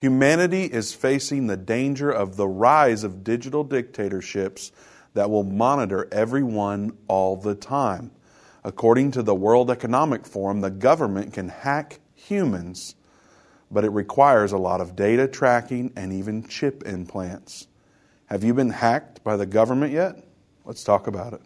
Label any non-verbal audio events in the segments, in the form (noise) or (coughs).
Humanity is facing the danger of the rise of digital dictatorships that will monitor everyone all the time. According to the World Economic Forum, the government can hack humans, but it requires a lot of data tracking and even chip implants. Have you been hacked by the government yet? Let's talk about it.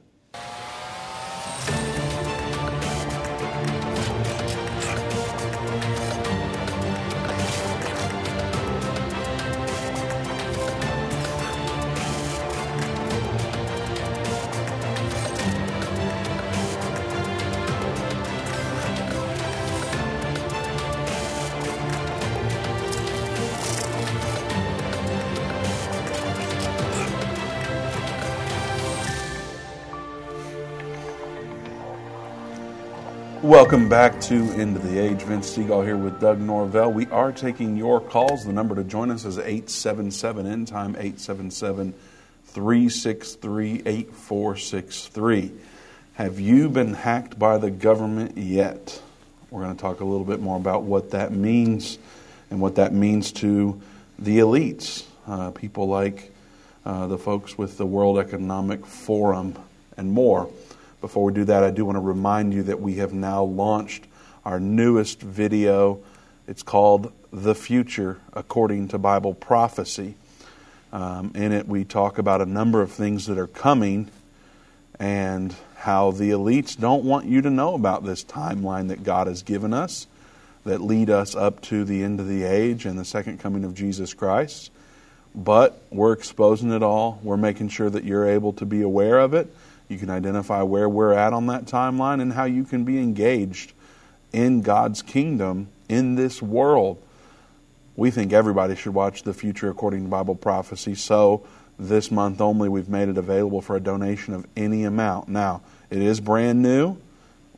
Welcome back to End of the Age. Vince Stegall here with Doug Norvell. We are taking your calls. The number to join us is 877 End Time, 877 363 8463. Have you been hacked by the government yet? We're going to talk a little bit more about what that means and what that means to the elites, uh, people like uh, the folks with the World Economic Forum and more. Before we do that, I do want to remind you that we have now launched our newest video. It's called The Future According to Bible Prophecy. Um, in it, we talk about a number of things that are coming and how the elites don't want you to know about this timeline that God has given us that lead us up to the end of the age and the second coming of Jesus Christ. But we're exposing it all. We're making sure that you're able to be aware of it you can identify where we're at on that timeline and how you can be engaged in God's kingdom in this world. We think everybody should watch The Future According to Bible Prophecy. So, this month only, we've made it available for a donation of any amount. Now, it is brand new.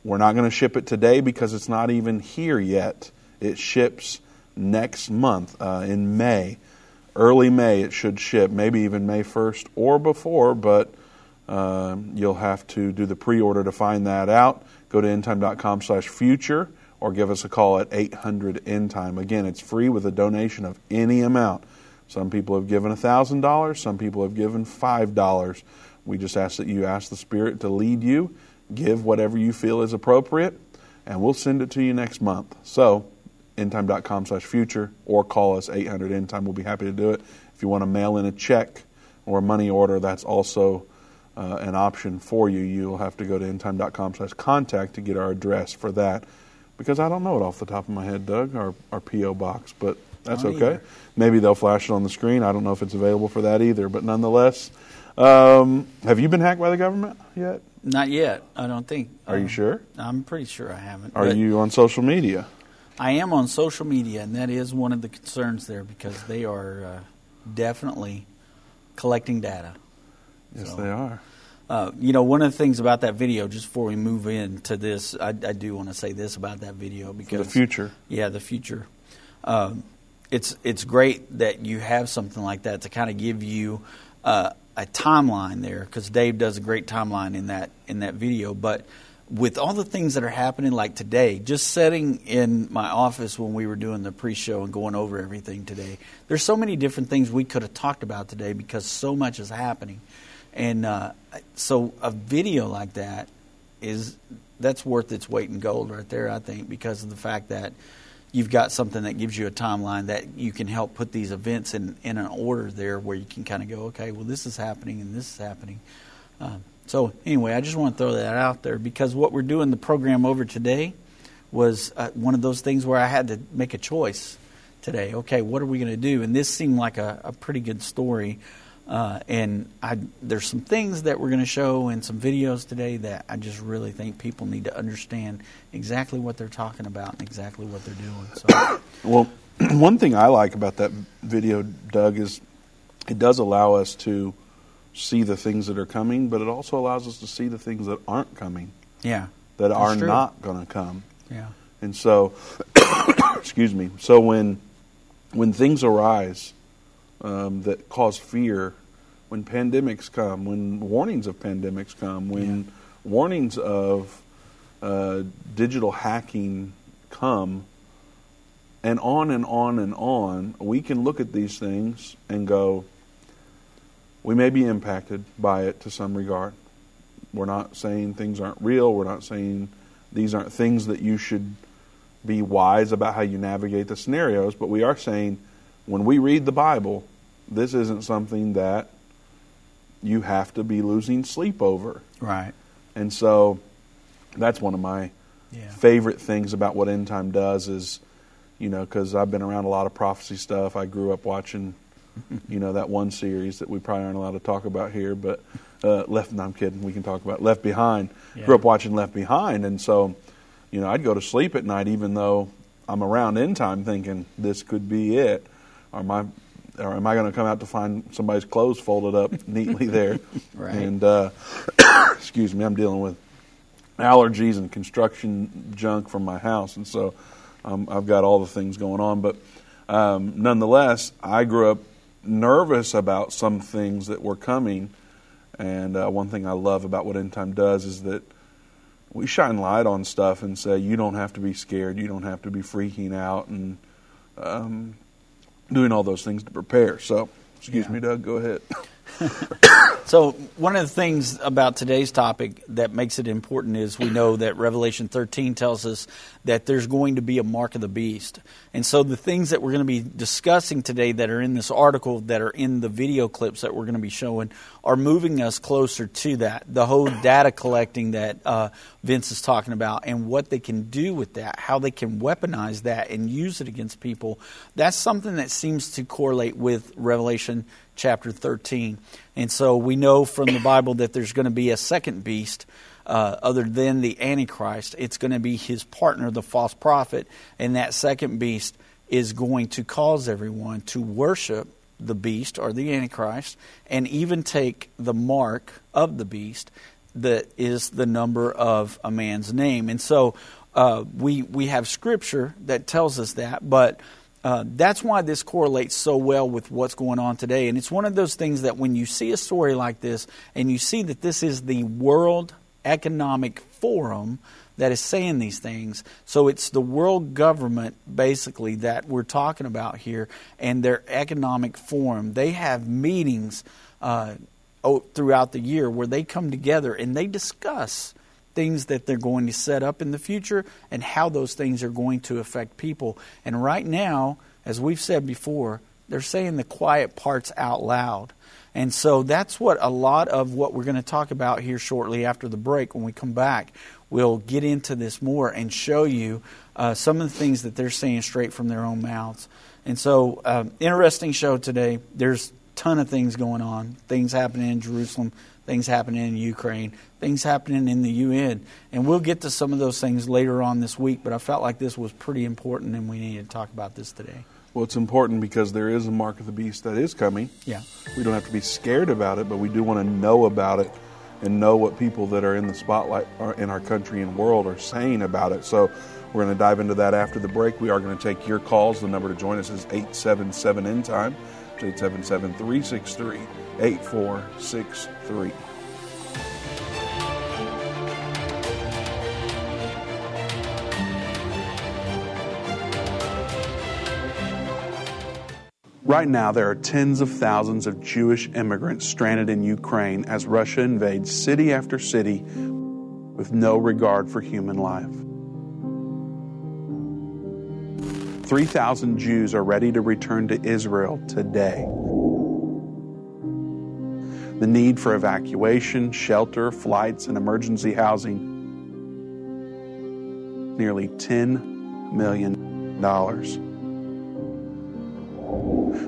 We're not going to ship it today because it's not even here yet. It ships next month uh, in May. Early May, it should ship, maybe even May 1st or before, but uh, you'll have to do the pre-order to find that out. Go to endtime.com slash future or give us a call at 800 endtime. Again, it's free with a donation of any amount. Some people have given $1,000, some people have given $5. We just ask that you ask the Spirit to lead you, give whatever you feel is appropriate, and we'll send it to you next month. So, endtime.com slash future or call us 800 endtime. We'll be happy to do it. If you want to mail in a check or a money order, that's also uh, an option for you, you'll have to go to endtime.com slash contact to get our address for that. Because I don't know it off the top of my head, Doug, our, our P.O. box, but that's Not okay. either. Maybe they'll flash it on the screen. I don't know if it's available for that either, but nonetheless. Um, have you been hacked by the government yet? Not yet. I don't think. Are you Um, sure? I'm pretty sure I haven't. Are you on social media? I am on social media, and that is one of the concerns there because they are uh, definitely collecting data. Yes, So- they are. Uh, you know, one of the things about that video, just before we move into this, I, I do want to say this about that video For because the future. Yeah, the future. Um, it's it's great that you have something like that to kind of give you uh, a timeline there because Dave does a great timeline in that in that video. But with all the things that are happening, like today, just sitting in my office when we were doing the pre-show and going over everything today, there's so many different things we could have talked about today because so much is happening, and uh, so a video like that is that's worth its weight in gold right there. I think because of the fact that you've got something that gives you a timeline that you can help put these events in in an order there where you can kind of go, okay, well this is happening and this is happening. Um, so anyway, I just want to throw that out there because what we're doing the program over today was uh, one of those things where I had to make a choice today. Okay, what are we going to do? And this seemed like a, a pretty good story. Uh, and I, there's some things that we're going to show in some videos today that I just really think people need to understand exactly what they're talking about and exactly what they're doing. So, (coughs) Well, (clears throat) one thing I like about that video, Doug, is it does allow us to see the things that are coming, but it also allows us to see the things that aren't coming, yeah, that are true. not going to come. yeah, And so, (coughs) excuse me. So when when things arise um, that cause fear, when pandemics come, when warnings of pandemics come, when warnings of uh, digital hacking come, and on and on and on, we can look at these things and go, we may be impacted by it to some regard. We're not saying things aren't real. We're not saying these aren't things that you should be wise about how you navigate the scenarios, but we are saying when we read the Bible, this isn't something that you have to be losing sleep over. Right. And so that's one of my yeah. favorite things about what End Time does is, you know, because I've been around a lot of prophecy stuff. I grew up watching, (laughs) you know, that one series that we probably aren't allowed to talk about here, but uh, Left. No, I'm kidding. We can talk about Left Behind. Yeah. Grew up watching Left Behind, and so, you know, I'd go to sleep at night even though I'm around End Time, thinking this could be it, or my. Or am I going to come out to find somebody's clothes folded up (laughs) neatly there? right. And uh, (coughs) excuse me, I'm dealing with allergies and construction junk from my house, and so um, I've got all the things going on. But um, nonetheless, I grew up nervous about some things that were coming. And uh, one thing I love about what End Time does is that we shine light on stuff and say you don't have to be scared, you don't have to be freaking out, and um, doing all those things to prepare. So, excuse yeah. me, Doug. Go ahead. (laughs) so, one of the things about today's topic that makes it important is we know that Revelation 13 tells us that there's going to be a mark of the beast. And so, the things that we're going to be discussing today that are in this article, that are in the video clips that we're going to be showing, are moving us closer to that. The whole data collecting that uh, Vince is talking about and what they can do with that, how they can weaponize that and use it against people, that's something that seems to correlate with Revelation chapter 13. And so we know from the Bible that there's going to be a second beast. Uh, other than the Antichrist, it's going to be his partner, the false prophet, and that second beast is going to cause everyone to worship the beast or the Antichrist and even take the mark of the beast that is the number of a man's name. And so uh, we, we have scripture that tells us that, but uh, that's why this correlates so well with what's going on today. And it's one of those things that when you see a story like this and you see that this is the World Economic Forum that is saying these things, so it's the world government basically that we're talking about here and their economic forum. They have meetings uh, throughout the year where they come together and they discuss things that they're going to set up in the future and how those things are going to affect people. And right now, as we've said before, they're saying the quiet parts out loud. And so that's what a lot of what we're going to talk about here shortly after the break when we come back. We'll get into this more and show you uh, some of the things that they're saying straight from their own mouths. And so, um, interesting show today. There's a ton of things going on, things happening in Jerusalem, things happening in Ukraine, things happening in the UN. And we'll get to some of those things later on this week, but I felt like this was pretty important and we needed to talk about this today. Well, it's important because there is a mark of the beast that is coming. Yeah. We don't have to be scared about it, but we do want to know about it and know what people that are in the spotlight in our country and world are saying about it. So we're going to dive into that after the break. We are going to take your calls. The number to join us is 877 End Time. 877 363 8463. Right now, there are tens of thousands of Jewish immigrants stranded in Ukraine as Russia invades city after city with no regard for human life. 3,000 Jews are ready to return to Israel today. The need for evacuation, shelter, flights, and emergency housing nearly $10 million.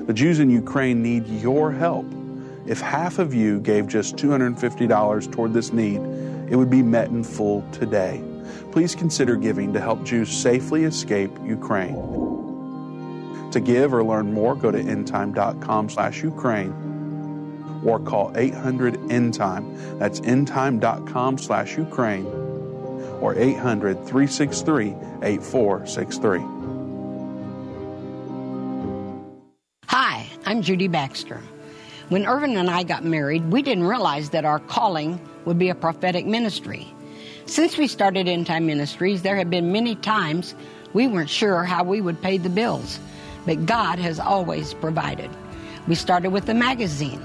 The Jews in Ukraine need your help. If half of you gave just $250 toward this need, it would be met in full today. Please consider giving to help Jews safely escape Ukraine. To give or learn more, go to endtime.com slash Ukraine or call 800 endtime. That's endtime.com slash Ukraine or 800 363 8463. Hi, I'm Judy Baxter. When Irvin and I got married, we didn't realize that our calling would be a prophetic ministry. Since we started End Time Ministries, there have been many times We weren't sure how we would pay the bills, but God has always provided. We started with the magazine,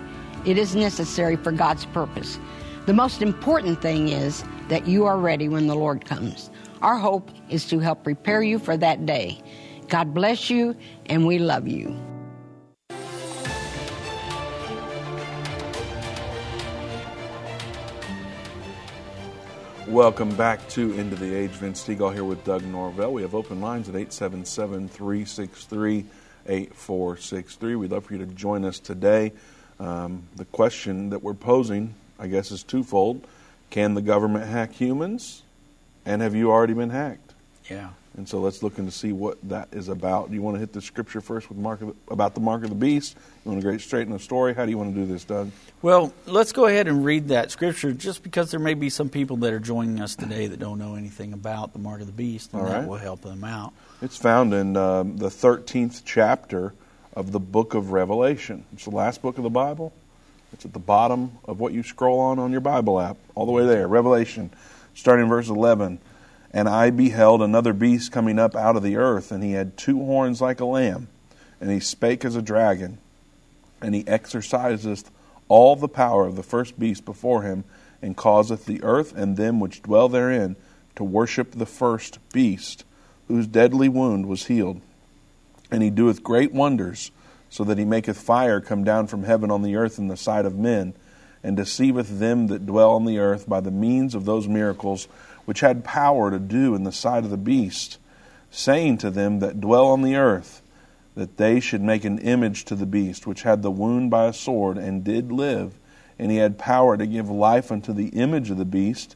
It is necessary for God's purpose. The most important thing is that you are ready when the Lord comes. Our hope is to help prepare you for that day. God bless you, and we love you. Welcome back to End of the Age. Vince Stegall here with Doug Norvell. We have open lines at 877 363 8463. We'd love for you to join us today. Um, the question that we're posing, I guess, is twofold Can the government hack humans? And have you already been hacked? Yeah. And so let's look into see what that is about. Do you want to hit the scripture first with mark the, about the mark of the beast? You want to get straight in the story? How do you want to do this, Doug? Well, let's go ahead and read that scripture just because there may be some people that are joining us today that don't know anything about the mark of the beast, and All that right. will help them out. It's found in um, the 13th chapter of the book of Revelation. It's the last book of the Bible. It's at the bottom of what you scroll on on your Bible app, all the way there. Revelation, starting in verse 11. And I beheld another beast coming up out of the earth, and he had two horns like a lamb, and he spake as a dragon, and he exerciseth all the power of the first beast before him, and causeth the earth and them which dwell therein to worship the first beast, whose deadly wound was healed. And he doeth great wonders, so that he maketh fire come down from heaven on the earth in the sight of men, and deceiveth them that dwell on the earth by the means of those miracles which had power to do in the sight of the beast, saying to them that dwell on the earth, that they should make an image to the beast, which had the wound by a sword, and did live, and he had power to give life unto the image of the beast,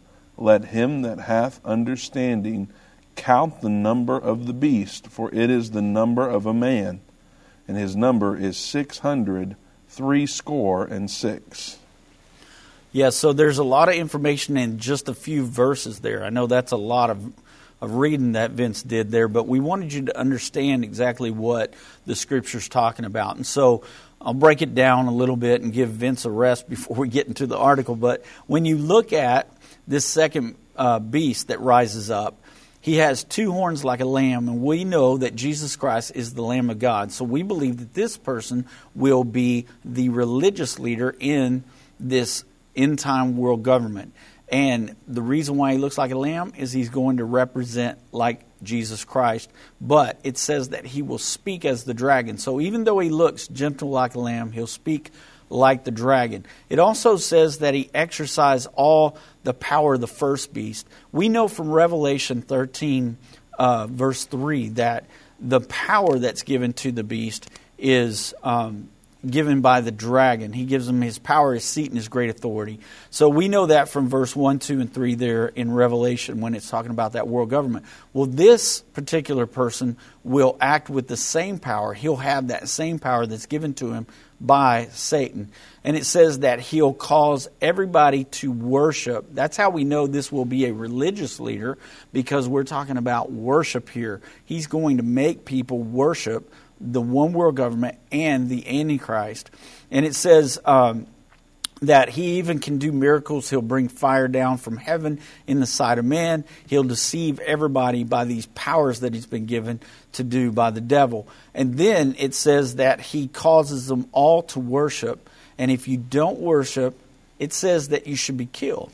Let him that hath understanding count the number of the beast, for it is the number of a man, and his number is six hundred threescore and six. Yeah, so there's a lot of information in just a few verses there. I know that's a lot of, of reading that Vince did there, but we wanted you to understand exactly what the scripture's talking about. And so I'll break it down a little bit and give Vince a rest before we get into the article. But when you look at this second uh, beast that rises up, he has two horns like a lamb, and we know that Jesus Christ is the Lamb of God. So we believe that this person will be the religious leader in this end time world government. And the reason why he looks like a lamb is he's going to represent like Jesus Christ. But it says that he will speak as the dragon. So even though he looks gentle like a lamb, he'll speak like the dragon. It also says that he exercised all the power of the first beast. We know from Revelation 13, uh, verse 3, that the power that's given to the beast is um, given by the dragon. He gives him his power, his seat, and his great authority. So we know that from verse 1, 2, and 3 there in Revelation when it's talking about that world government. Well, this particular person will act with the same power. He'll have that same power that's given to him by Satan. And it says that he'll cause everybody to worship. That's how we know this will be a religious leader because we're talking about worship here. He's going to make people worship the one world government and the Antichrist. And it says um, that he even can do miracles. He'll bring fire down from heaven in the sight of man. He'll deceive everybody by these powers that he's been given to do by the devil. And then it says that he causes them all to worship. And if you don't worship, it says that you should be killed.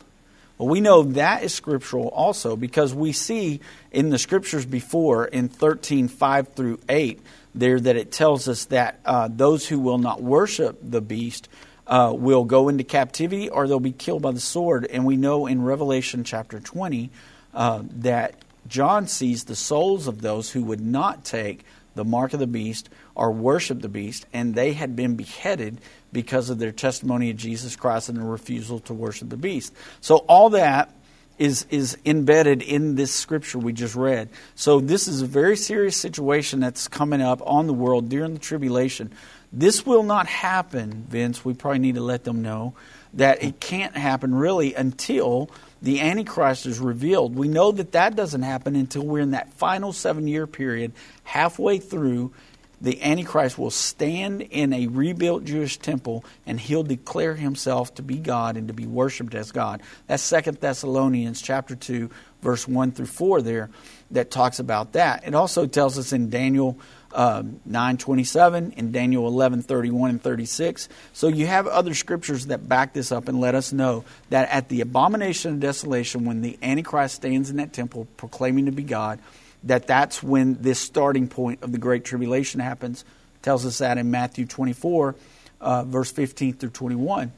Well, we know that is scriptural also because we see in the scriptures before in 13 5 through 8 there that it tells us that uh, those who will not worship the beast uh, will go into captivity or they'll be killed by the sword. And we know in Revelation chapter 20 uh, that John sees the souls of those who would not take the mark of the beast or worship the beast, and they had been beheaded because of their testimony of Jesus Christ and their refusal to worship the beast. So all that is is embedded in this scripture we just read. So this is a very serious situation that's coming up on the world during the tribulation. This will not happen, Vince. We probably need to let them know that it can't happen really until the Antichrist is revealed. We know that that doesn't happen until we're in that final seven year period, halfway through. The Antichrist will stand in a rebuilt Jewish temple and he'll declare himself to be God and to be worshiped as God. That's Second Thessalonians chapter 2, verse 1 through 4 there that talks about that. It also tells us in Daniel um, 927 and Daniel 11 31 and 36. So you have other scriptures that back this up and let us know that at the abomination of desolation, when the Antichrist stands in that temple proclaiming to be God, that that's when this starting point of the Great Tribulation happens. Tells us that in Matthew 24, uh, verse 15 through 21.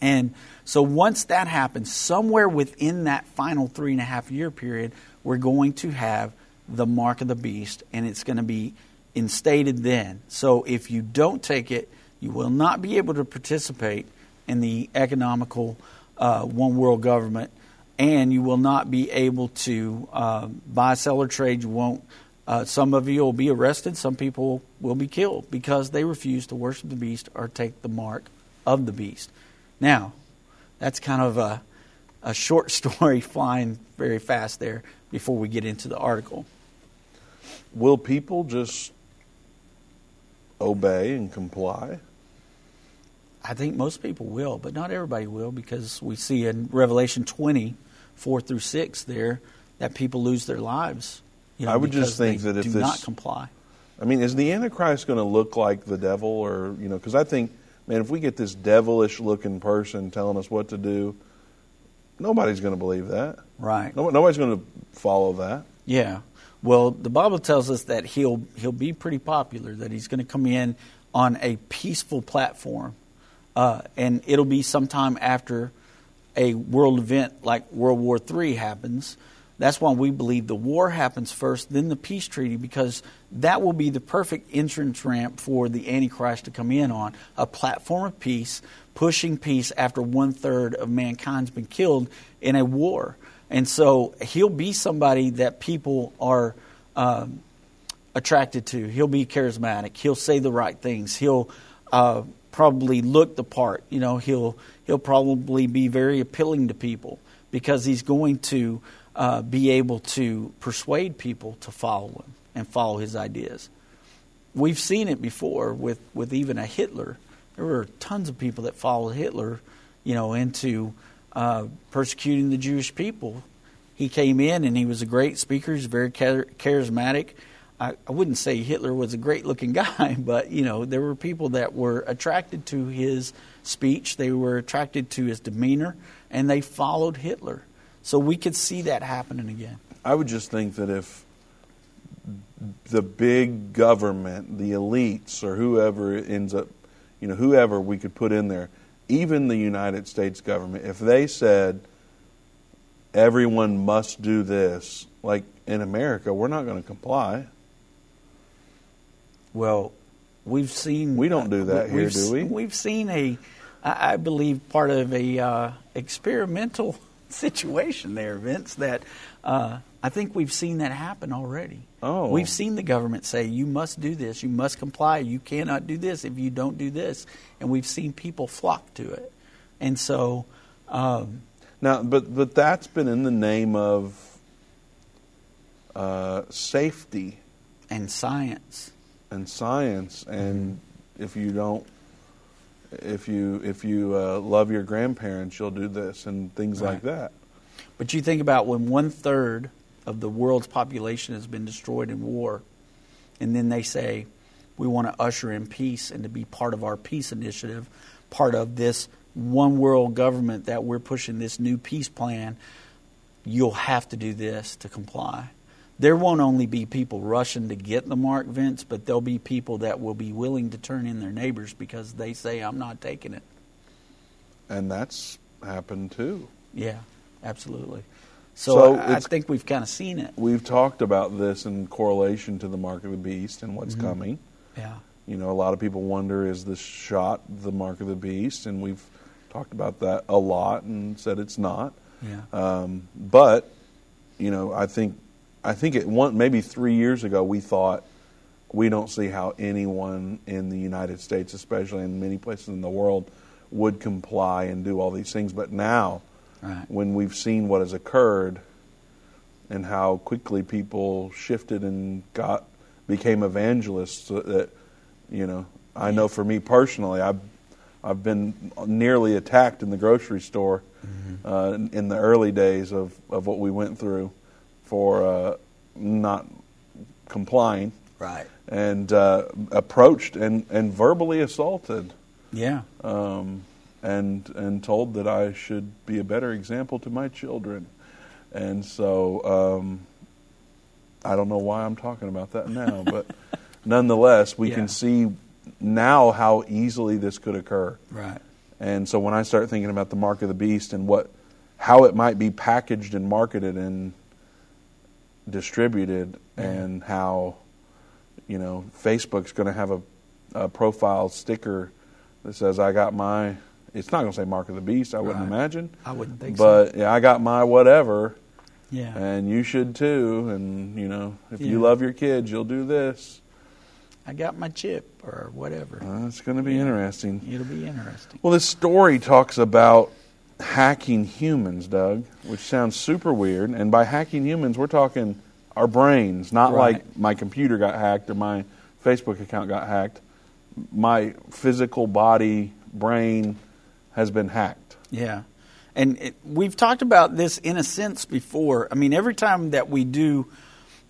And so once that happens, somewhere within that final three and a half year period, we're going to have the mark of the beast, and it's going to be instated then. So if you don't take it, you will not be able to participate in the economical uh, one world government, and you will not be able to uh, buy, sell, or trade. You won't. Uh, some of you will be arrested. Some people will be killed because they refuse to worship the beast or take the mark of the beast. Now, that's kind of a, a short (laughs) story flying very fast there before we get into the article. Will people just obey and comply? I think most people will, but not everybody will because we see in Revelation 20, 4 through 6 there that people lose their lives. You know, I would just think that if do this, not comply. I mean, is the Antichrist going to look like the devil, or you know? Because I think, man, if we get this devilish looking person telling us what to do, nobody's going to believe that. Right. nobody's going to follow that. Yeah. Well, the Bible tells us that he'll he'll be pretty popular. That he's going to come in on a peaceful platform, uh, and it'll be sometime after a world event like World War III happens. That's why we believe the war happens first, then the peace treaty, because that will be the perfect entrance ramp for the Antichrist to come in on a platform of peace, pushing peace after one third of mankind's been killed in a war. And so he'll be somebody that people are um, attracted to. He'll be charismatic. He'll say the right things. He'll uh, probably look the part. You know, he'll he'll probably be very appealing to people because he's going to uh, be able to persuade people to follow him and follow his ideas. We've seen it before with, with even a Hitler. There were tons of people that followed Hitler, you know, into uh, persecuting the Jewish people. He came in and he was a great speaker. He's very char- charismatic. I, I wouldn't say Hitler was a great looking (laughs) guy, but you know there were people that were attracted to his speech. They were attracted to his demeanor, and they followed Hitler. So we could see that happening again. I would just think that if the big government, the elites, or whoever ends up, you know, whoever we could put in there, even the United States government, if they said everyone must do this, like in America, we're not going to comply. Well, we've seen. We don't do that here, do we? We've seen a, I believe, part of a uh, experimental (laughs) situation there, Vince. That uh, I think we've seen that happen already. Oh. We've seen the government say, you must do this, you must comply, you cannot do this if you don't do this. And we've seen people flock to it. And so. Um, now, but, but that's been in the name of uh, safety. And science. And science. And mm-hmm. if you don't if you if you uh, love your grandparents, you'll do this and things right. like that. But you think about when one third of the world's population has been destroyed in war. And then they say, we want to usher in peace and to be part of our peace initiative, part of this one world government that we're pushing this new peace plan. You'll have to do this to comply. There won't only be people rushing to get the mark, Vince, but there'll be people that will be willing to turn in their neighbors because they say, I'm not taking it. And that's happened too. Yeah, absolutely. So, So I, I think we've kind of seen it. We've talked about this in correlation to the mark of the beast and what's Mm-hmm. coming. Yeah. You know, a lot of people wonder is this shot the mark of the beast? And we've talked about that a lot and said it's not. Yeah. Um, but you know, I think I think it one maybe three years ago we thought we don't see how anyone in the United States, especially in many places in the world, would comply and do all these things. But now, Right. when we've seen what has occurred and how quickly people shifted and got became evangelists, that you know, I know for me personally, I've I've been nearly attacked in the grocery store uh, in, in the early days of, of what we went through for uh, not complying Right. and uh, approached and, and verbally assaulted Yeah. um, and and told that I should be a better example to my children. And so um, I don't know why I'm talking about that now, (laughs) but nonetheless, we Yeah. can see now how easily this could occur. Right. And so when I start thinking about the mark of the beast and what how it might be packaged and marketed and distributed and how you know Facebook's going to have a, a profile sticker that says I got my it's not going to say mark of the beast I wouldn't imagine. I wouldn't think but yeah, I got my whatever. Yeah. and you should too and you know if you love your kids you'll do this. I got my chip or whatever. uh, it's going to be interesting. It'll be interesting. Well, this story talks about hacking humans, Doug, which sounds super weird. And by hacking humans, we're talking our brains, not Right. like my computer got hacked or my Facebook account got hacked. My physical body, brain has been hacked. Yeah. And it, we've talked about this in a sense before. I mean, every time that we do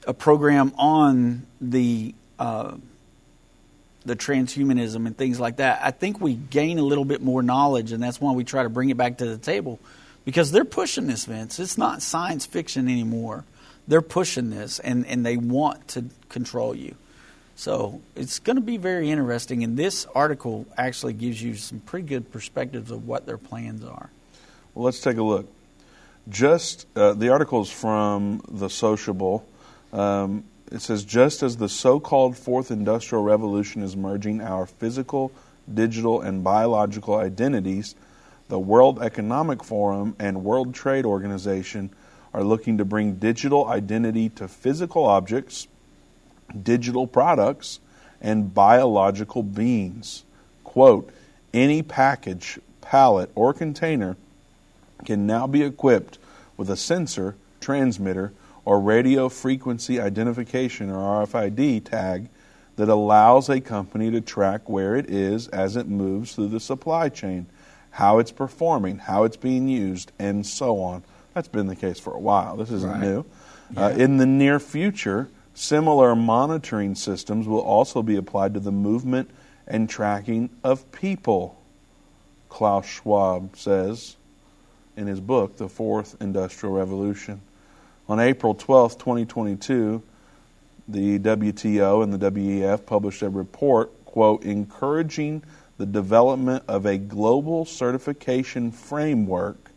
a program on the uh, the transhumanism and things like that, I think we gain a little bit more knowledge, and that's why we try to bring it back to the table because they're pushing this, Vince. It's not science fiction anymore. They're pushing this, and, and they want to control you. So it's going to be very interesting, and this article actually gives you some pretty good perspectives of what their plans are. Well, let's take a look. Just uh, the article is from the Sociable. Um, it says just as the so-called fourth industrial revolution is merging our physical, digital, and biological identities, the World Economic Forum and World Trade Organization are looking to bring digital identity to physical objects, digital products, and biological beings. Quote, any package, pallet, or container can now be equipped with a sensor, transmitter, or radio frequency identification or RFID tag that allows a company to track where it is as it moves through the supply chain, how it's performing, how it's being used, and so on. That's been the case for a while. This isn't Right. new. Uh, in the near future, similar monitoring systems will also be applied to the movement and tracking of people, Klaus Schwab says in his book, The Fourth Industrial Revolution. On April 12, 2022, the WTO and the WEF published a report, quote, encouraging the development of a global certification framework.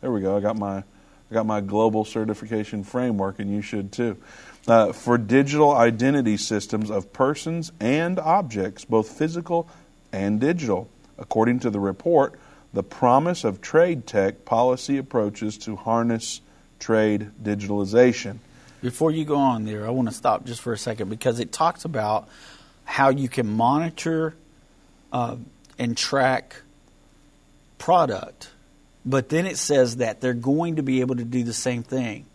There we go. I got my I got my global certification framework, and you should too. Uh, for digital identity systems of persons and objects, both physical and digital. According to the report, the promise of trade tech policy approaches to harness trade digitalization. Before you go on there, I want to stop just for a second because it talks about how you can monitor uh, and track product, but then it says that they're going to be able to do the same thing.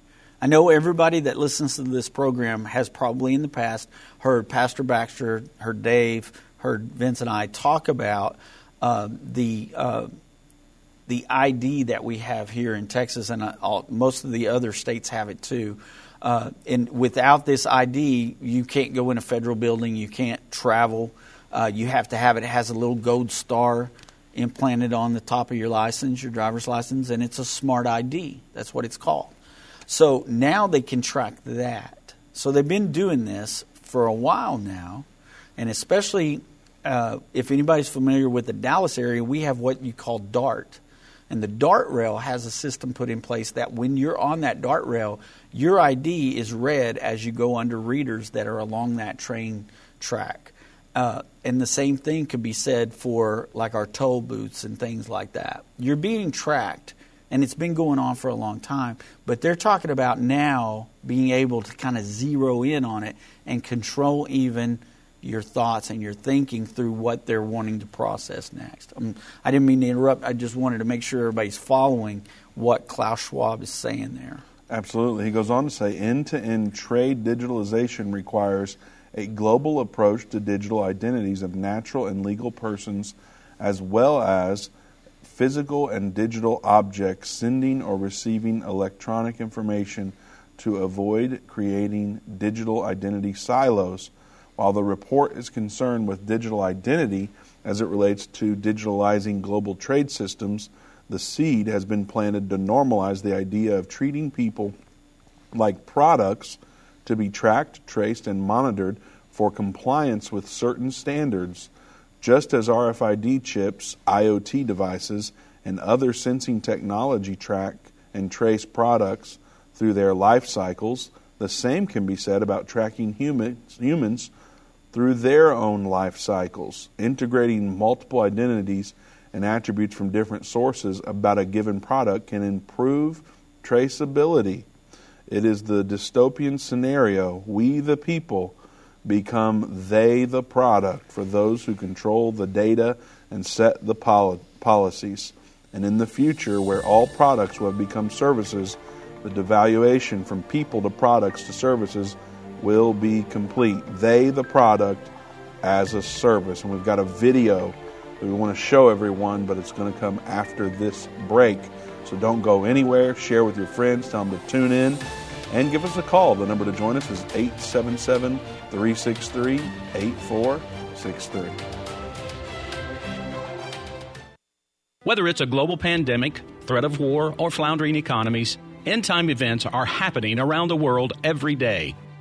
I know everybody that listens to this program has probably in the past heard Pastor Baxter, heard Dave, heard Vince and I talk about uh, the uh, the ID that we have here in Texas, and uh, all, most of the other states have it too. Uh, and without this ID, you can't go in a federal building, you can't travel. Uh, you have to have it. It has a little gold star implanted on the top of your license, your driver's license, and it's a smart ID. That's what it's called. So now they can track that. So they've been doing this for a while now, and especially uh, if anybody's familiar with the Dallas area, we have what you call DART. And the DART rail has a system put in place that when you're on that DART rail, your ID is read as you go under readers that are along that train track. Uh, and the same thing could be said for like our toll booths and things like that. You're being tracked, and it's been going on for a long time. But they're talking about now being able to kind of zero in on it and control even your thoughts and your thinking through what they're wanting to process next. Um, I didn't mean to interrupt. I just wanted to make sure everybody's following what Klaus Schwab is saying there. Absolutely. He goes on to say end to end trade digitalization requires a global approach to digital identities of natural and legal persons, as well as physical and digital objects sending or receiving electronic information to avoid creating digital identity silos. While the report is concerned with digital identity as it relates to digitalizing global trade systems, the seed has been planted to normalize the idea of treating people like products to be tracked, traced, and monitored for compliance with certain standards, just as RFID chips, IoT devices, and other sensing technology track and trace products through their life cycles. The same can be said about tracking humans, humans through their own life cycles, integrating multiple identities and attributes from different sources about a given product can improve traceability. It is the dystopian scenario. We, the people, become they, the product, for those who control the data and set the poli- policies. And in the future, where all products will have become services, the devaluation from people to products to services will be complete. They, the product, as a service. And we've got a video that we want to show everyone, but it's going to come after this break. So don't go anywhere. Share with your friends. Tell them to tune in and give us a call. The number to join us is 877 363 8463. Whether it's a global pandemic, threat of war, or floundering economies, end time events are happening around the world every day.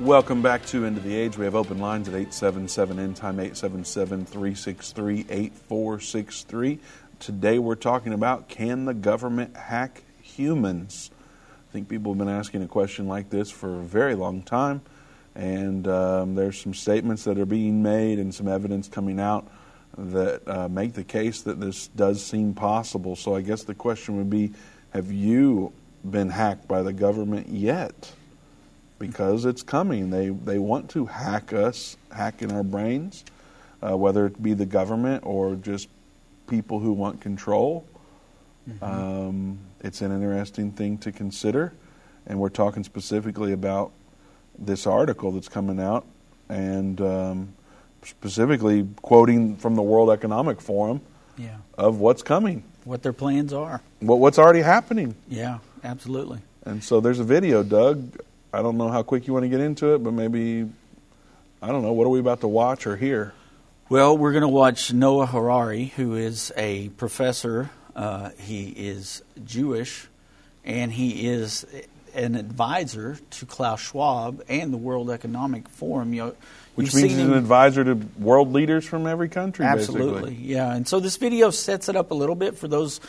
Welcome back to of the Age. We have open lines at 877 End Time, 877 363 8463. Today we're talking about can the government hack humans? I think people have been asking a question like this for a very long time, and um, there's some statements that are being made and some evidence coming out that uh, make the case that this does seem possible. So I guess the question would be have you been hacked by the government yet? Because it's coming. They they want to hack us, hack in our brains, uh, whether it be the government or just people who want control. Um, it's an interesting thing to consider, and we're talking specifically about this article that's coming out, and um, specifically quoting from the World Economic Forum Yeah. of what's coming, What their plans are. what, what's already happening. Yeah, absolutely. And so there's a video, Doug. I don't know how quick you want to get into it, but maybe, I don't know, what are we about to watch or hear? Well, we're going to watch Noah Harari, who is a professor. Uh, he is Jewish, and he is an advisor to Klaus Schwab and the World Economic Forum. You, Which you've means he's an advisor to world leaders from every country, Absolutely, basically. yeah. And so this video sets it up a little bit for those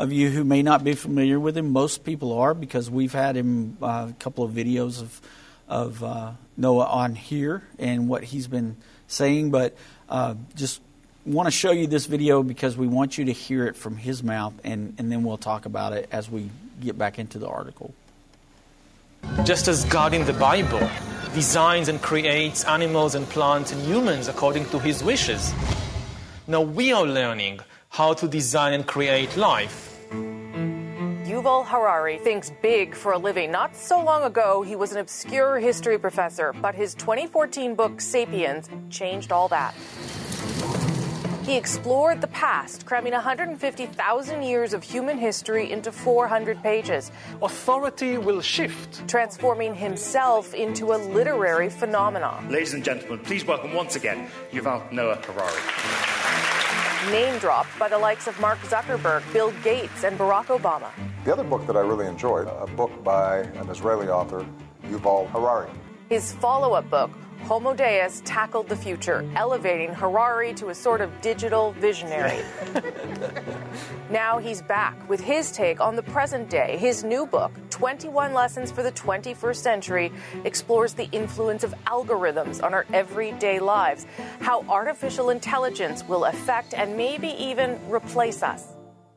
of you who may not be familiar with him. Most people are because we've had him uh, a couple of videos of of uh, Noah on here and what he's been saying. But uh, just want to show you this video because we want you to hear it from his mouth, and, and then we'll talk about it as we get back into the article. Just as God in the Bible designs and creates animals and plants and humans according to his wishes. Now we are learning how to design and create life. Yuval Harari thinks big for a living. Not so long ago, he was an obscure history professor, but his 2014 book, Sapiens, changed all that. He explored the past, cramming 150,000 years of human history into 400 pages, Authority will shift. transforming himself into a literary phenomenon. Ladies and gentlemen, please welcome once again Yuval Noah Harari. Name dropped by the likes of Mark Zuckerberg, Bill Gates, and Barack Obama. The other book that I really enjoyed, a book by an Israeli author, Yuval Harari. His follow up book, Homo Deus, tackled the future, elevating Harari to a sort of digital visionary. (laughs) now he's back with his take on the present day. His new book, 21 Lessons for the 21st Century, explores the influence of algorithms on our everyday lives, how artificial intelligence will affect and maybe even replace us.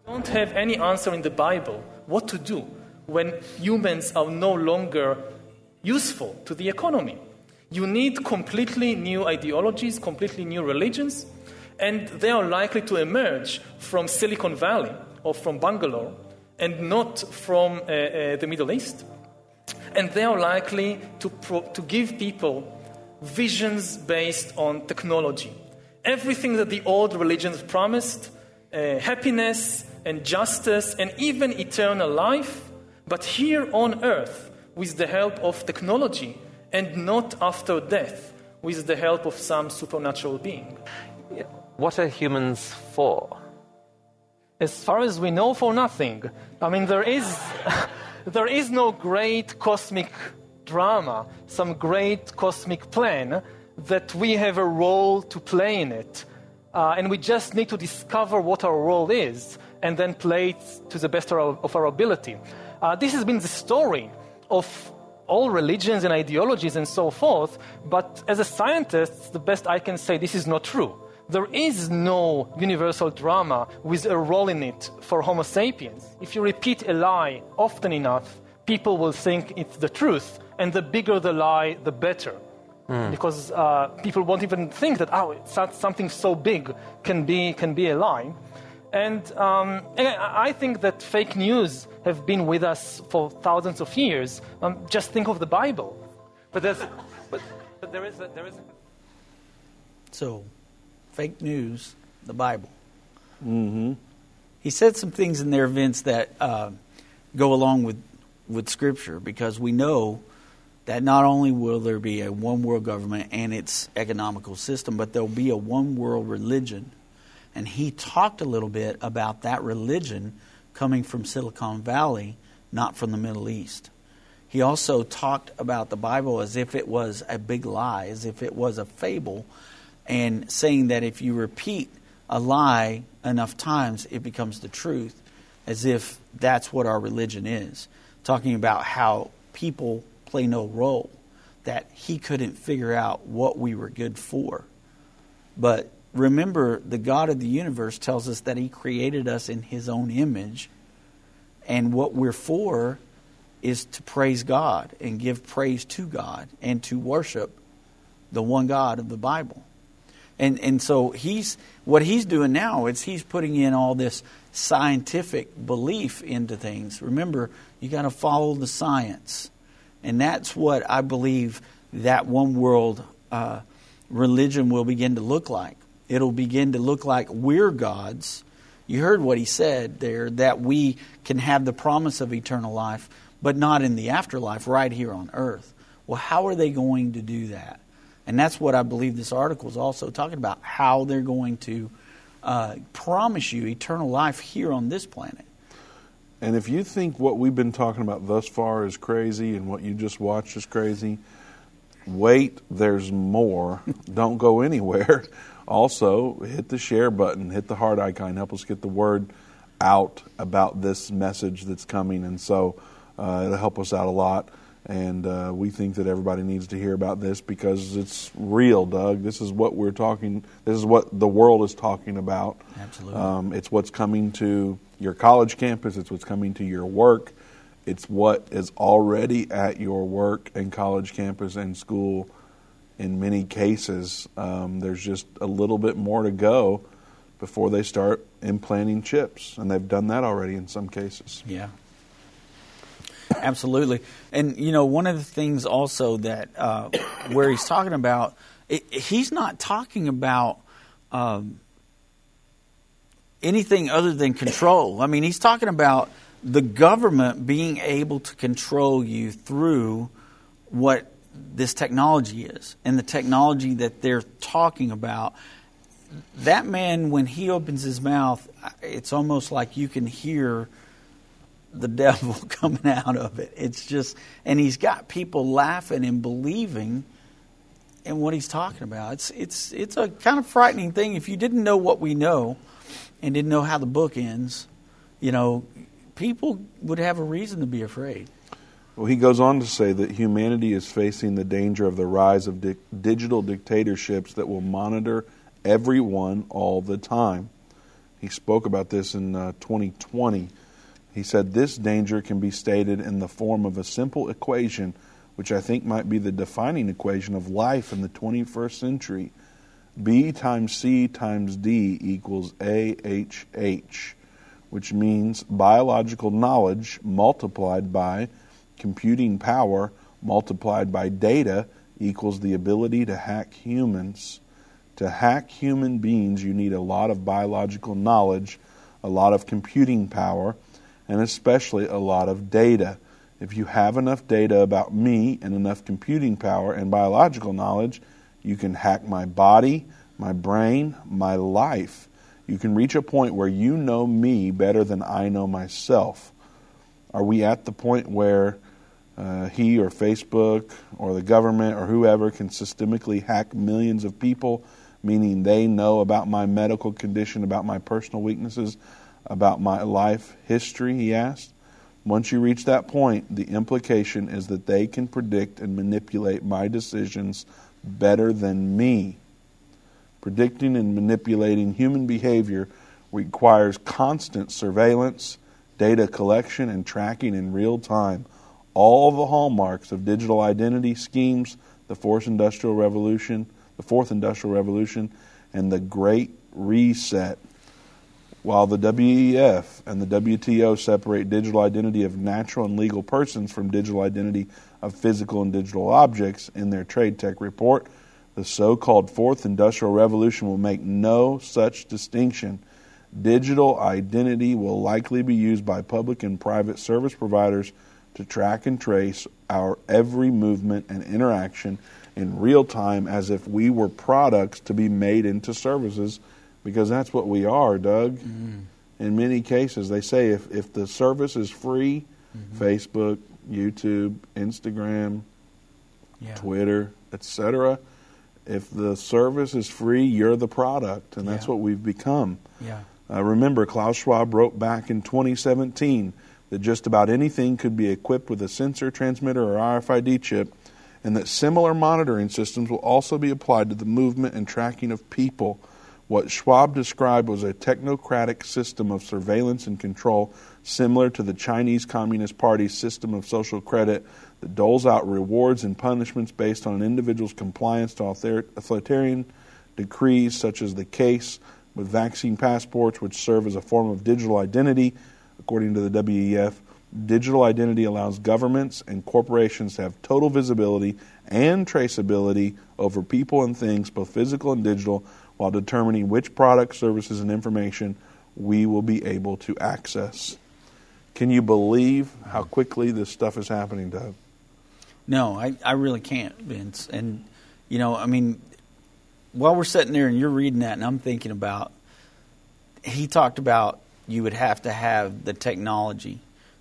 Don't have any answer in the Bible what to do when humans are no longer useful to the economy. You need completely new ideologies, completely new religions, and they are likely to emerge from Silicon Valley or from Bangalore and not from uh, uh, the Middle East. And they are likely to, pro- to give people visions based on technology. Everything that the old religions promised uh, happiness and justice and even eternal life, but here on earth with the help of technology and not after death with the help of some supernatural being. What are humans for? As far as we know, for nothing. I mean, there is, (laughs) there is no great cosmic drama, some great cosmic plan that we have a role to play in it. Uh, and we just need to discover what our role is and then play it to the best of our, of our ability. Uh, this has been the story of all religions and ideologies and so forth, but as a scientist, the best I can say this is not true. There is no universal drama with a role in it for Homo sapiens. If you repeat a lie often enough, people will think it's the truth, and the bigger the lie, the better. Because uh, people won't even think that oh, it's something so big can be can be a lie. And, um, I I think that fake news have been with us for thousands of years. Um, just think of the Bible. But there's, but, but there is, a, there is. A, So, fake news, the Bible. Mm-hmm. He said some things in there, Vince, that uh, go along with with Scripture because we know that not only will there be a one world government and its economical system, but there'll be a one world religion. And he talked a little bit about that religion coming from Silicon Valley, not from the Middle East. He also talked about the Bible as if it was a big lie, as if it was a fable, and saying that if you repeat a lie enough times, it becomes the truth, as if that's what our religion is. Talking about how people play no role, that he couldn't figure out what we were good for. But remember, the God of the universe tells us that he created us in his own image, and what we're for is to praise God and give praise to God and to worship the one God of the Bible. And and so he's what he's doing now is he's putting in all this scientific belief into things. Remember, you got to follow the science, and that's what I believe that one world uh, religion will begin to look like. It'll begin to look like we're gods. You heard what he said there that we can have the promise of eternal life, but not in the afterlife, right here on earth. Well, how are they going to do that? And that's what I believe this article is also talking about how they're going to uh, promise you eternal life here on this planet. And if you think what we've been talking about thus far is crazy and what you just watched is crazy, wait, there's more. (laughs) Don't go anywhere. Also, hit the share button, hit the heart icon, help us get the word out about this message that's coming. And so uh, it'll help us out a lot. And uh, we think that everybody needs to hear about this because it's real, Doug. This is what we're talking. This is what the world is talking about. Absolutely. Um, it's what's coming to your college campus. It's what's coming to your work. It's what is already at your work and college campus and school. In many cases, um, there's just a little bit more to go before they start implanting chips, and they've done that already in some cases. Yeah. Absolutely. And, you know, one of the things also that uh, where he's talking about, it, he's not talking about um, anything other than control. I mean, he's talking about the government being able to control you through what this technology is and the technology that they're talking about. That man, when he opens his mouth, it's almost like you can hear the (laughs) devil (laughs) coming out of it. It's just, and he's got people laughing and believing in what he's talking about. It's it's it's a kind of frightening thing if you didn't know what we know and didn't know how the book ends. You know, people would have a reason to be afraid. Well, he goes on to say that humanity is facing the danger of the rise of di- digital dictatorships that will monitor everyone all the time. He spoke about this in uh, 2020 he said this danger can be stated in the form of a simple equation, which I think might be the defining equation of life in the 21st century. B times C times D equals AHH, which means biological knowledge multiplied by computing power multiplied by data equals the ability to hack humans. To hack human beings, you need a lot of biological knowledge, a lot of computing power, and especially a lot of data. If you have enough data about me and enough computing power and biological knowledge, you can hack my body, my brain, my life. You can reach a point where you know me better than I know myself. Are we at the point where uh, he or Facebook or the government or whoever can systemically hack millions of people, meaning they know about my medical condition, about my personal weaknesses, about my life history, he asked. Once you reach that point, the implication is that they can predict and manipulate my decisions better than me. Predicting and manipulating human behavior requires constant surveillance, data collection, and tracking in real time. All the hallmarks of digital identity schemes, the fourth industrial revolution, the fourth industrial revolution, and the great reset while the WEF and the WTO separate digital identity of natural and legal persons from digital identity of physical and digital objects in their trade tech report, the so called Fourth Industrial Revolution will make no such distinction. Digital identity will likely be used by public and private service providers to track and trace our every movement and interaction in real time as if we were products to be made into services because that's what we are, Doug. Mm-hmm. In many cases, they say if, if the service is free, mm-hmm. Facebook, YouTube, Instagram, yeah. Twitter, etc., if the service is free, you're the product, and that's yeah. what we've become. Yeah. Uh, remember, Klaus Schwab wrote back in 2017 that just about anything could be equipped with a sensor, transmitter, or RFID chip, and that similar monitoring systems will also be applied to the movement and tracking of people what Schwab described was a technocratic system of surveillance and control similar to the Chinese Communist Party's system of social credit that doles out rewards and punishments based on an individual's compliance to authoritarian decrees such as the case with vaccine passports, which serve as a form of digital identity. According to the WEF, digital identity allows governments and corporations to have total visibility and traceability over people and things, both physical and digital, while determining which products, services, and information we will be able to access. Can you believe how quickly this stuff is happening, Doug? No, I, I really can't, Vince. And, you know, I mean, while we're sitting there and you're reading that, and I'm thinking about, he talked about you would have to have the technology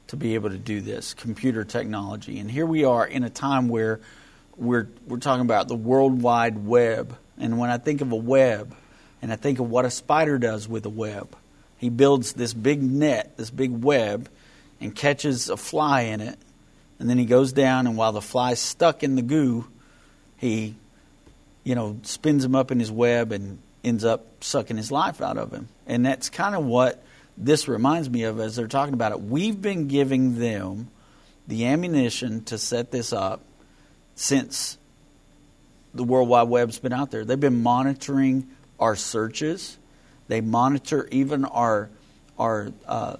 to be able to do this, computer technology. And here we are in a time where we're, we're talking about the World Wide Web. And when I think of a web, and I think of what a spider does with a web, he builds this big net, this big web, and catches a fly in it. And then he goes down, and while the fly's stuck in the goo, he, you know, spins him up in his web and ends up sucking his life out of him. And that's kind of what this reminds me of as they're talking about it. We've been giving them the ammunition to set this up since the World Wide Web's been out there. They've been monitoring our searches. They monitor even our our uh,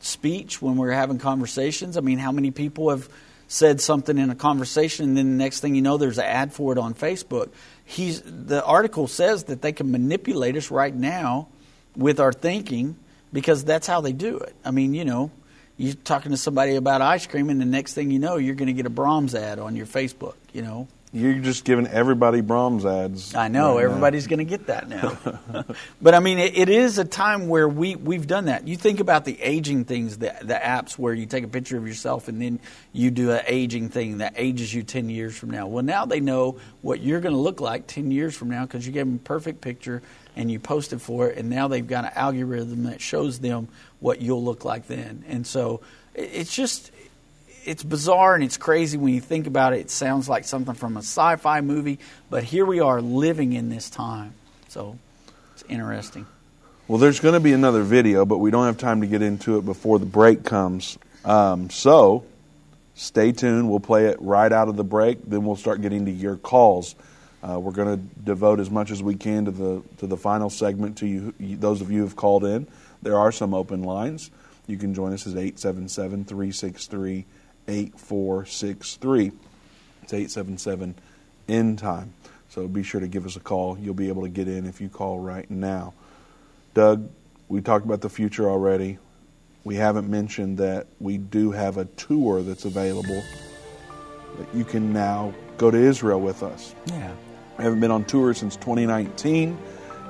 speech when we're having conversations. I mean, how many people have said something in a conversation, and then the next thing you know, there's an ad for it on Facebook. He's the article says that they can manipulate us right now with our thinking because that's how they do it. I mean, you know, you're talking to somebody about ice cream, and the next thing you know, you're going to get a Braum's ad on your Facebook. You know, You're just giving everybody Braum's ads. I know right everybody's going to get that now, (laughs) but I mean, it, it is a time where we we've done that. You think about the aging things, the the apps where you take a picture of yourself and then you do an aging thing that ages you ten years from now. Well, now they know what you're going to look like ten years from now because you gave them a perfect picture and you posted for it, and now they've got an algorithm that shows them what you'll look like then. And so it's just it's bizarre and it's crazy when you think about it. It sounds like something from a sci-fi movie, but here we are living in this time. So it's interesting. Well, there's going to be another video, but we don't have time to get into it before the break comes. Um, so stay tuned. We'll play it right out of the break. Then we'll start getting to your calls. Uh, we're going to devote as much as we can to the to the final segment to you, you those of you who've called in. There are some open lines. You can join us at 877 363 8463. It's 877 in time. So be sure to give us a call. You'll be able to get in if you call right now. Doug, we talked about the future already. We haven't mentioned that we do have a tour that's available that you can now go to Israel with us. Yeah. I haven't been on tour since 2019.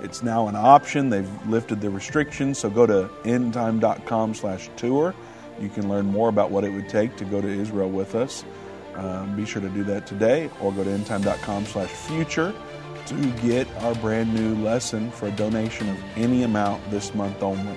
It's now an option. They've lifted the restrictions, so go to endtime.com slash tour. You can learn more about what it would take to go to Israel with us. Um, be sure to do that today, or go to endtime.com slash future to get our brand new lesson for a donation of any amount this month only.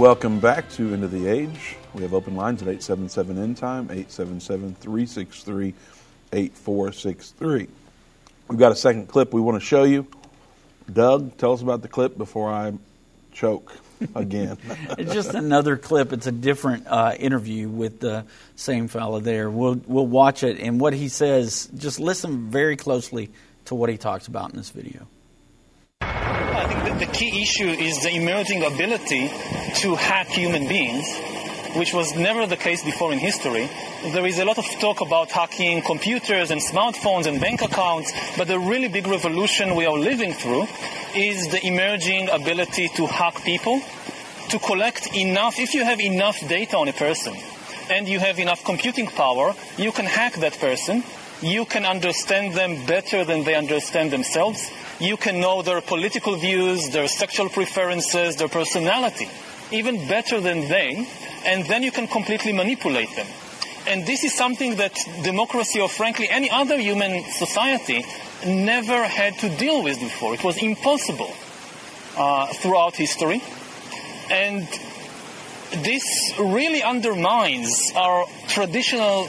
Welcome back to End of the Age. We have open lines at 877 End Time, 877 363 8463. We've got a second clip we want to show you. Doug, tell us about the clip before I choke again. (laughs) it's just another clip. It's a different uh, interview with the same fella there. We'll we'll watch it, and what he says. Just listen very closely to what he talks about in this video. The key issue is the emerging ability to hack human beings, which was never the case before in history. There is a lot of talk about hacking computers and smartphones and bank accounts, but the really big revolution we are living through is the emerging ability to hack people, to collect enough, if you have enough data on a person and you have enough computing power, you can hack that person. You can understand them better than they understand themselves. You can know their political views, their sexual preferences, their personality, even better than they, and then you can completely manipulate them. And this is something that democracy or frankly any other human society never had to deal with before. It was impossible uh, throughout history. And this really undermines our traditional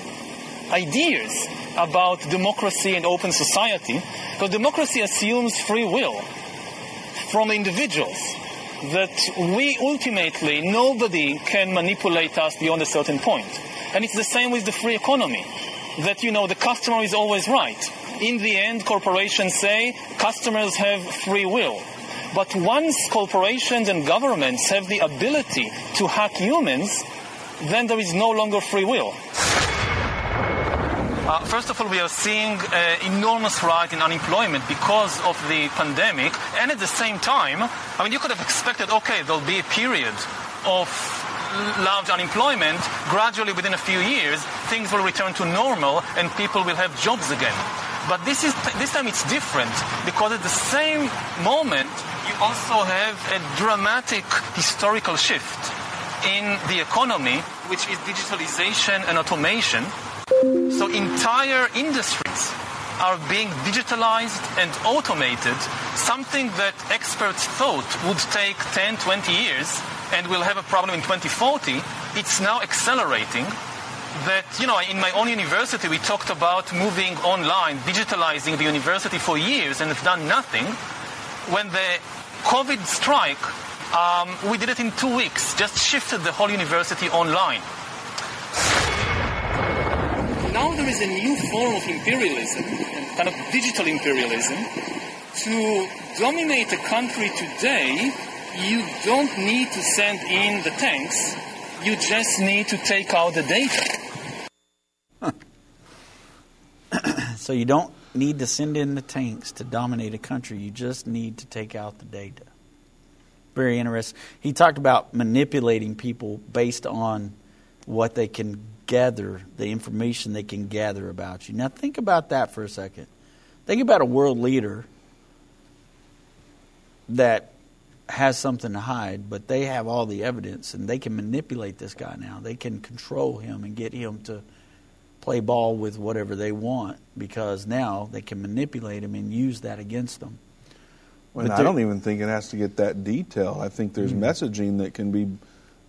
ideas about democracy and open society, because democracy assumes free will from individuals. That we ultimately, nobody can manipulate us beyond a certain point. And it's the same with the free economy. That, you know, the customer is always right. In the end, corporations say customers have free will. But once corporations and governments have the ability to hack humans, then there is no longer free will. Uh, first of all, we are seeing an enormous rise in unemployment because of the pandemic, and at the same time, I mean, you could have expected, okay, there'll be a period of large unemployment. Gradually, within a few years, things will return to normal, and people will have jobs again. But this is this time it's different because at the same moment you also have a dramatic historical shift in the economy, which is digitalization and automation. So entire industries are being digitalized and automated, something that experts thought would take 10, 20 years and will have a problem in 2040. It's now accelerating that, you know, in my own university, we talked about moving online, digitalizing the university for years and have done nothing. When the COVID strike, um, we did it in two weeks, just shifted the whole university online. Now there is a new form of imperialism, kind of digital imperialism. To dominate a country today, you don't need to send in the tanks, you just need to take out the data. (coughs) so you don't need to send in the tanks to dominate a country. You just need to take out the data. Very interesting. He talked about manipulating people based on what they can gather, the information they can gather about you. Now, think about that for a second. Think about a world leader that has something to hide, but they have all the evidence and they can manipulate this guy now. They can control him and get him to play ball with whatever they want because now they can manipulate him and use that against them. Well, I don't even think it has to get that detail. I think there's mm-hmm. messaging that can be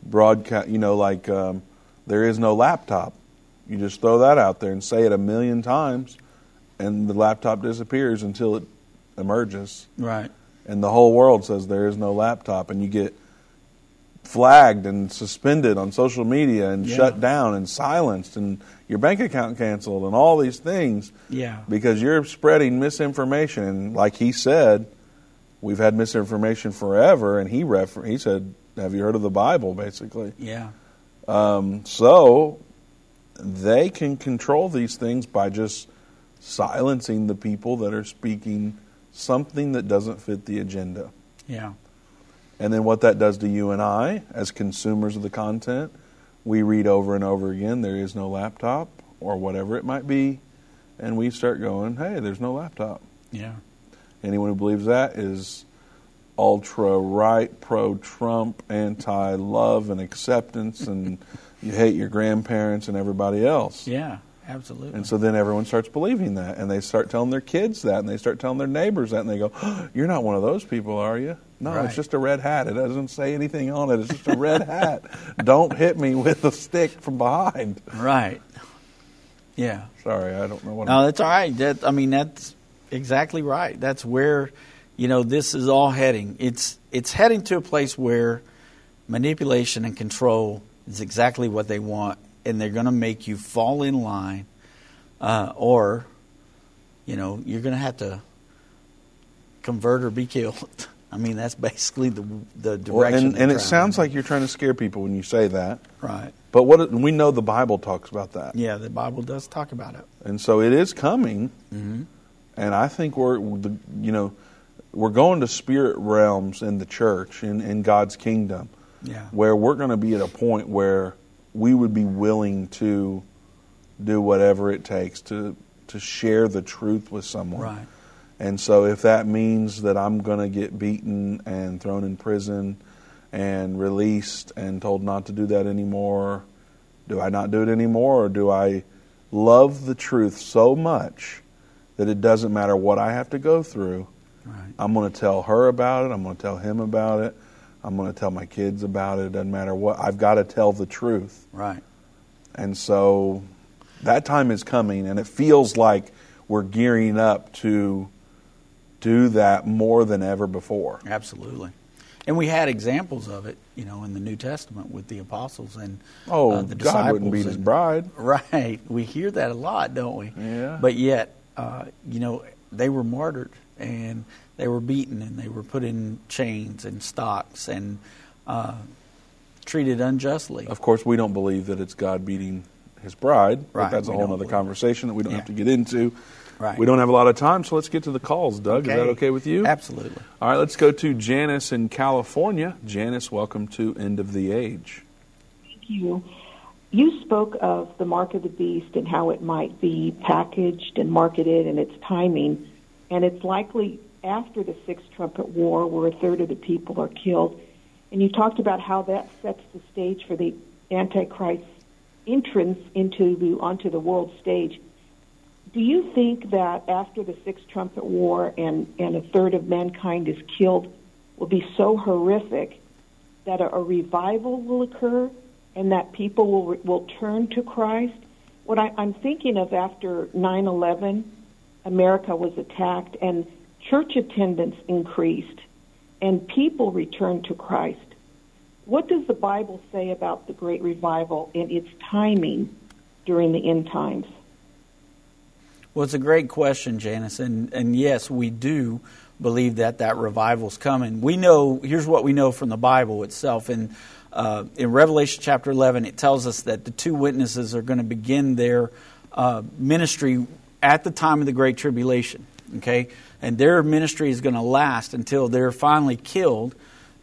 broadcast. You know, like um, there is no laptop. You just throw that out there and say it a million times, and the laptop disappears until it emerges. Right. And the whole world says there is no laptop, and you get flagged and suspended on social media and yeah. shut down and silenced and your bank account canceled and all these things. Yeah. Because you're spreading misinformation and like he said, we've had misinformation forever and he refer- he said, "Have you heard of the Bible?" basically. Yeah. Um, so they can control these things by just silencing the people that are speaking something that doesn't fit the agenda. Yeah. And then what that does to you and I, as consumers of the content, we read over and over again, there is no laptop, or whatever it might be, and we start going, hey, there's no laptop. Yeah. Anyone who believes that is ultra right, pro Trump, anti love and acceptance, and you hate your grandparents and everybody else. Yeah. Absolutely. And so then everyone starts believing that, and they start telling their kids that, and they start telling their neighbors that, and they go, oh, "You're not one of those people, are you?" No, right. it's just a red hat. It doesn't say anything on it. It's just a red hat. Don't hit me with a stick from behind. Right. Yeah. Sorry, I don't know what. No, I'm... that's all right. That, I mean, that's exactly right. That's where, you know, this is all heading. It's it's heading to a place where manipulation and control is exactly what they want and they're going to make you fall in line, uh, or, you know, you're going to have to convert or be killed. (laughs) I mean, that's basically the the direction. Well, and and it sounds like you're trying to scare people when you say that. Right. But what we know the Bible talks about that. Yeah, the Bible does talk about it. And so it is coming. Mhm. And I think we're, you know, we're going to spirit realms in the church, in, in God's kingdom, Yeah. where we're going to be at a point where we would be willing to do whatever it takes to, to share the truth with someone. Right. And so if that means that I'm going to get beaten and thrown in prison and released and told not to do that anymore, do I not do it anymore or do I love the truth so much that it doesn't matter what I have to go through? Right. I'm going to tell her about it. I'm going to tell him about it. I'm going to tell my kids about it. It doesn't matter what. I've got to tell the truth. Right. And so that time is coming, and it feels like we're gearing up to do that more than ever before. Absolutely. And we had examples of it, you know, in the New Testament with the apostles and Oh, uh, the God wouldn't disciples beat his bride. (laughs) Right. We hear that a lot, don't we? Yeah. But yet, uh, you know, they were martyred and they were beaten and they were put in chains and stocks and uh, treated unjustly. Of course, we don't believe that it's God beating his bride. But Right, that's a we whole other conversation that we don't Yeah. have to get into. Right. We don't have a lot of time, so let's get to the calls. Doug, is that Okay. okay with you? Absolutely. All right, let's go to Janice in California. Janice, welcome to End of the Age. Thank you. You spoke of the mark of the beast and how it might be packaged and marketed and its timing, and it's likely after the Sixth Trumpet War, where a third of the people are killed. And you talked about how that sets the stage for the Antichrist's entrance into the onto the world stage. Do you think that after the Sixth Trumpet War and, and a third of mankind is killed will be so horrific that a, a revival will occur and that people will will turn to Christ? What I, I'm thinking of after 9/11, America was attacked and church attendance increased and people returned to Christ. What does the Bible say about the great revival and its timing during the end times? Well, it's a great question, Janice, and and yes, we do believe that that revival's coming. We know. Here's what we know from the Bible itself. In uh, in Revelation chapter 11, it tells us that the two witnesses are going to begin their uh, ministry at the time of the Great Tribulation. Okay, and their ministry is going to last until they're finally killed.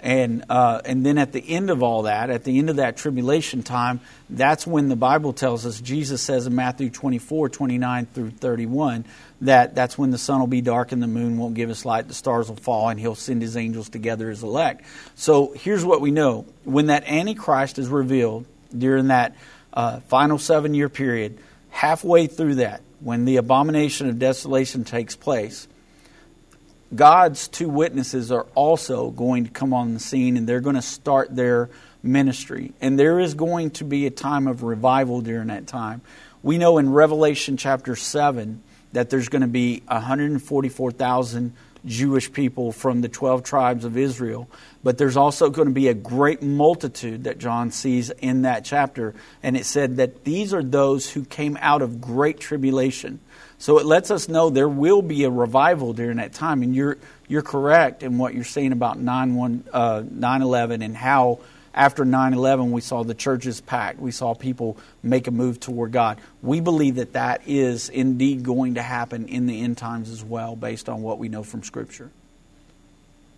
And uh, and then at the end of all that, at the end of that tribulation time, that's when the Bible tells us, Jesus says in Matthew 24, 29 through 31, that that's when the sun will be dark and the moon won't give us light, the stars will fall, and he'll send his angels to gather his elect. So here's what we know. When that Antichrist is revealed during that uh, final seven year period, halfway through that, when the abomination of desolation takes place, God's two witnesses are also going to come on the scene and they're going to start their ministry. And there is going to be a time of revival during that time. We know in Revelation chapter 7 that there's going to be 144,000 Jewish people from the 12 tribes of Israel, but there's also going to be a great multitude that John sees in that chapter. And it said that these are those who came out of great tribulation. So it lets us know there will be a revival during that time. And you're, you're correct in what you're saying about 9 1, uh, 9/11 and how after 9 11 we saw the churches packed. We saw people make a move toward God. We believe that that is indeed going to happen in the end times as well, based on what we know from Scripture.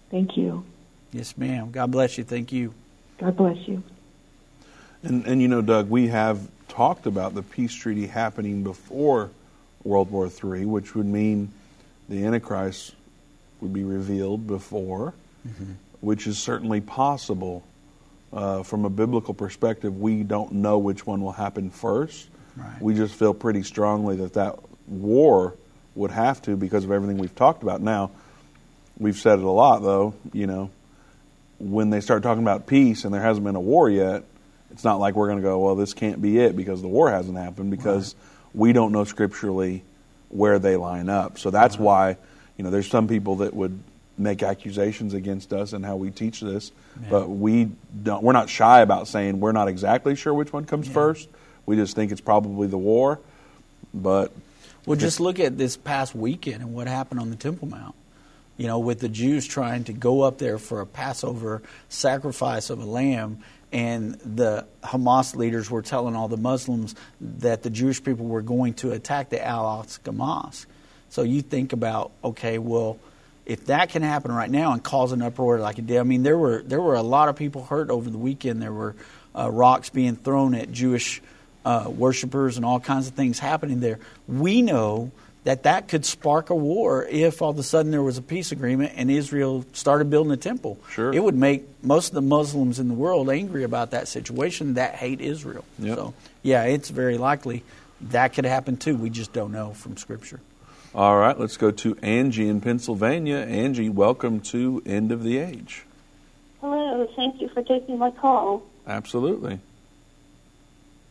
Thank you. Yes, ma'am. God bless you. Thank you. God bless you. And, and you know, Doug, we have talked about the peace treaty happening before World War III, which would mean the Antichrist would be revealed before, Mm-hmm. which is certainly possible. Uh, from a biblical perspective, we don't know which one will happen first. Right. We just feel pretty strongly that that war would have to because of everything we've talked about. Now, we've said it a lot, though, you know, when they start talking about peace and there hasn't been a war yet, it's not like we're going to go, well, this can't be it because the war hasn't happened because we don't know scripturally where they line up. So that's why, you know, there's some people that would make accusations against us and how we teach this, Yeah. but we don't. We're not shy about saying we're not exactly sure which one comes first. We just think it's probably the war, but Well, just look at this past weekend and what happened on the Temple Mount. You know, with the Jews trying to go up there for a Passover sacrifice of a lamb, and the Hamas leaders were telling all the Muslims that the Jewish people were going to attack the Al Aqsa Mosque. So you think about, okay, well, if that can happen right now and cause an uproar like it did, I mean, there were there were a lot of people hurt over the weekend. There were uh, rocks being thrown at Jewish uh, worshippers and all kinds of things happening there. We know that that could spark a war if all of a sudden there was a peace agreement and Israel started building a temple. Sure. It would make most of the Muslims in the world angry about that situation that hate Israel. Yep. So, yeah, it's very likely that could happen too. We just don't know from Scripture. All right, let's go to Angie in Pennsylvania. Angie, welcome to End of the Age. Hello, thank you for taking my call. Absolutely.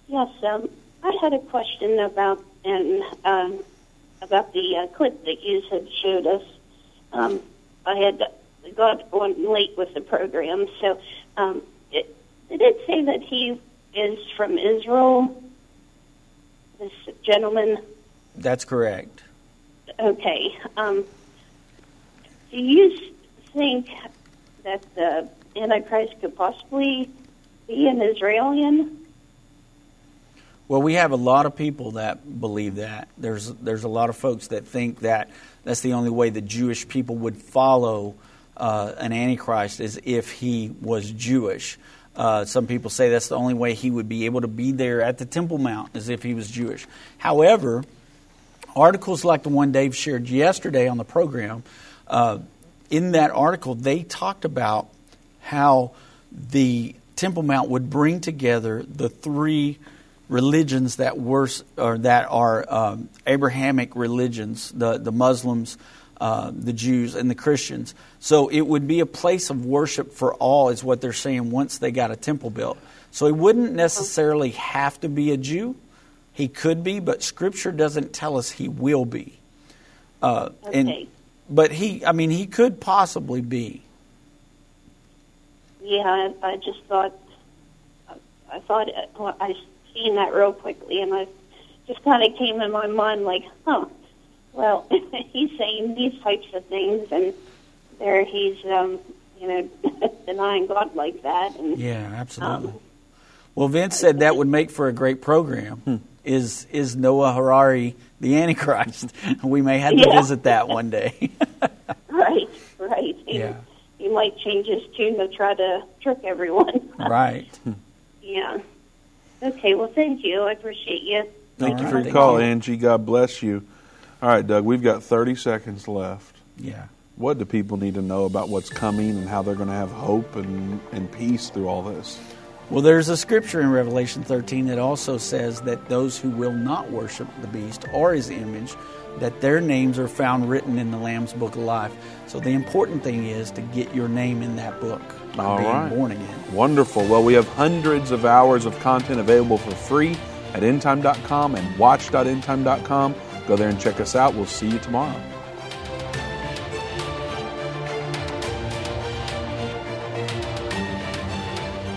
Yes, um, I had a question about and um, about the uh, clip that you had showed us. Um, I had got on late with the program, so um, it, did it say that he is from Israel? This gentleman. That's correct. Okay. Um, do you think that the Antichrist could possibly be an Israeli? Well, we have a lot of people that believe that. There's there's a lot of folks that think that that's the only way the Jewish people would follow uh, an antichrist is if he was Jewish. Uh, some people say that's the only way he would be able to be there at the Temple Mount is if he was Jewish. However, articles like the one Dave shared yesterday on the program, uh, in that article, they talked about how the Temple Mount would bring together the three religions that were or that are um, Abrahamic religions: the the Muslims, uh, the Jews, and the Christians. So it would be a place of worship for all, is what they're saying. Once they got a temple built, so it wouldn't necessarily have to be a Jew. He could be, but Scripture doesn't tell us he will be. Uh, and, Okay. but he, I mean, he could possibly be. Yeah, I, I just thought, I thought well, I seen that real quickly, and I just kind of came in my mind like, huh, well, (laughs) he's saying these types of things, and there he's, um, you know, (laughs) denying God like that, and Yeah, absolutely. well, Vince said that would make for a great program. Is is Noah Harari the Antichrist? (laughs) we may have to Yeah. visit that one day. (laughs) right, right. And Yeah. He might change his tune to try to trick everyone. (laughs) right. yeah. Okay. Well, thank you. I appreciate you. Thank All you right. for your Thank call, you. Angie. God bless you. All right, Doug, we've got 30 seconds left. Yeah. What do people need to know about what's coming and how they're going to have hope and, and peace through all this? Well, there's a scripture in Revelation 13 that also says that those who will not worship the beast or his image, that their names are found written in the Lamb's Book of Life. So the important thing is to get your name in that book by All being right. born again. Wonderful. Well, we have hundreds of hours of content available for free at endtime.com and watch.endtime.com. Go there and check us out. We'll see you tomorrow.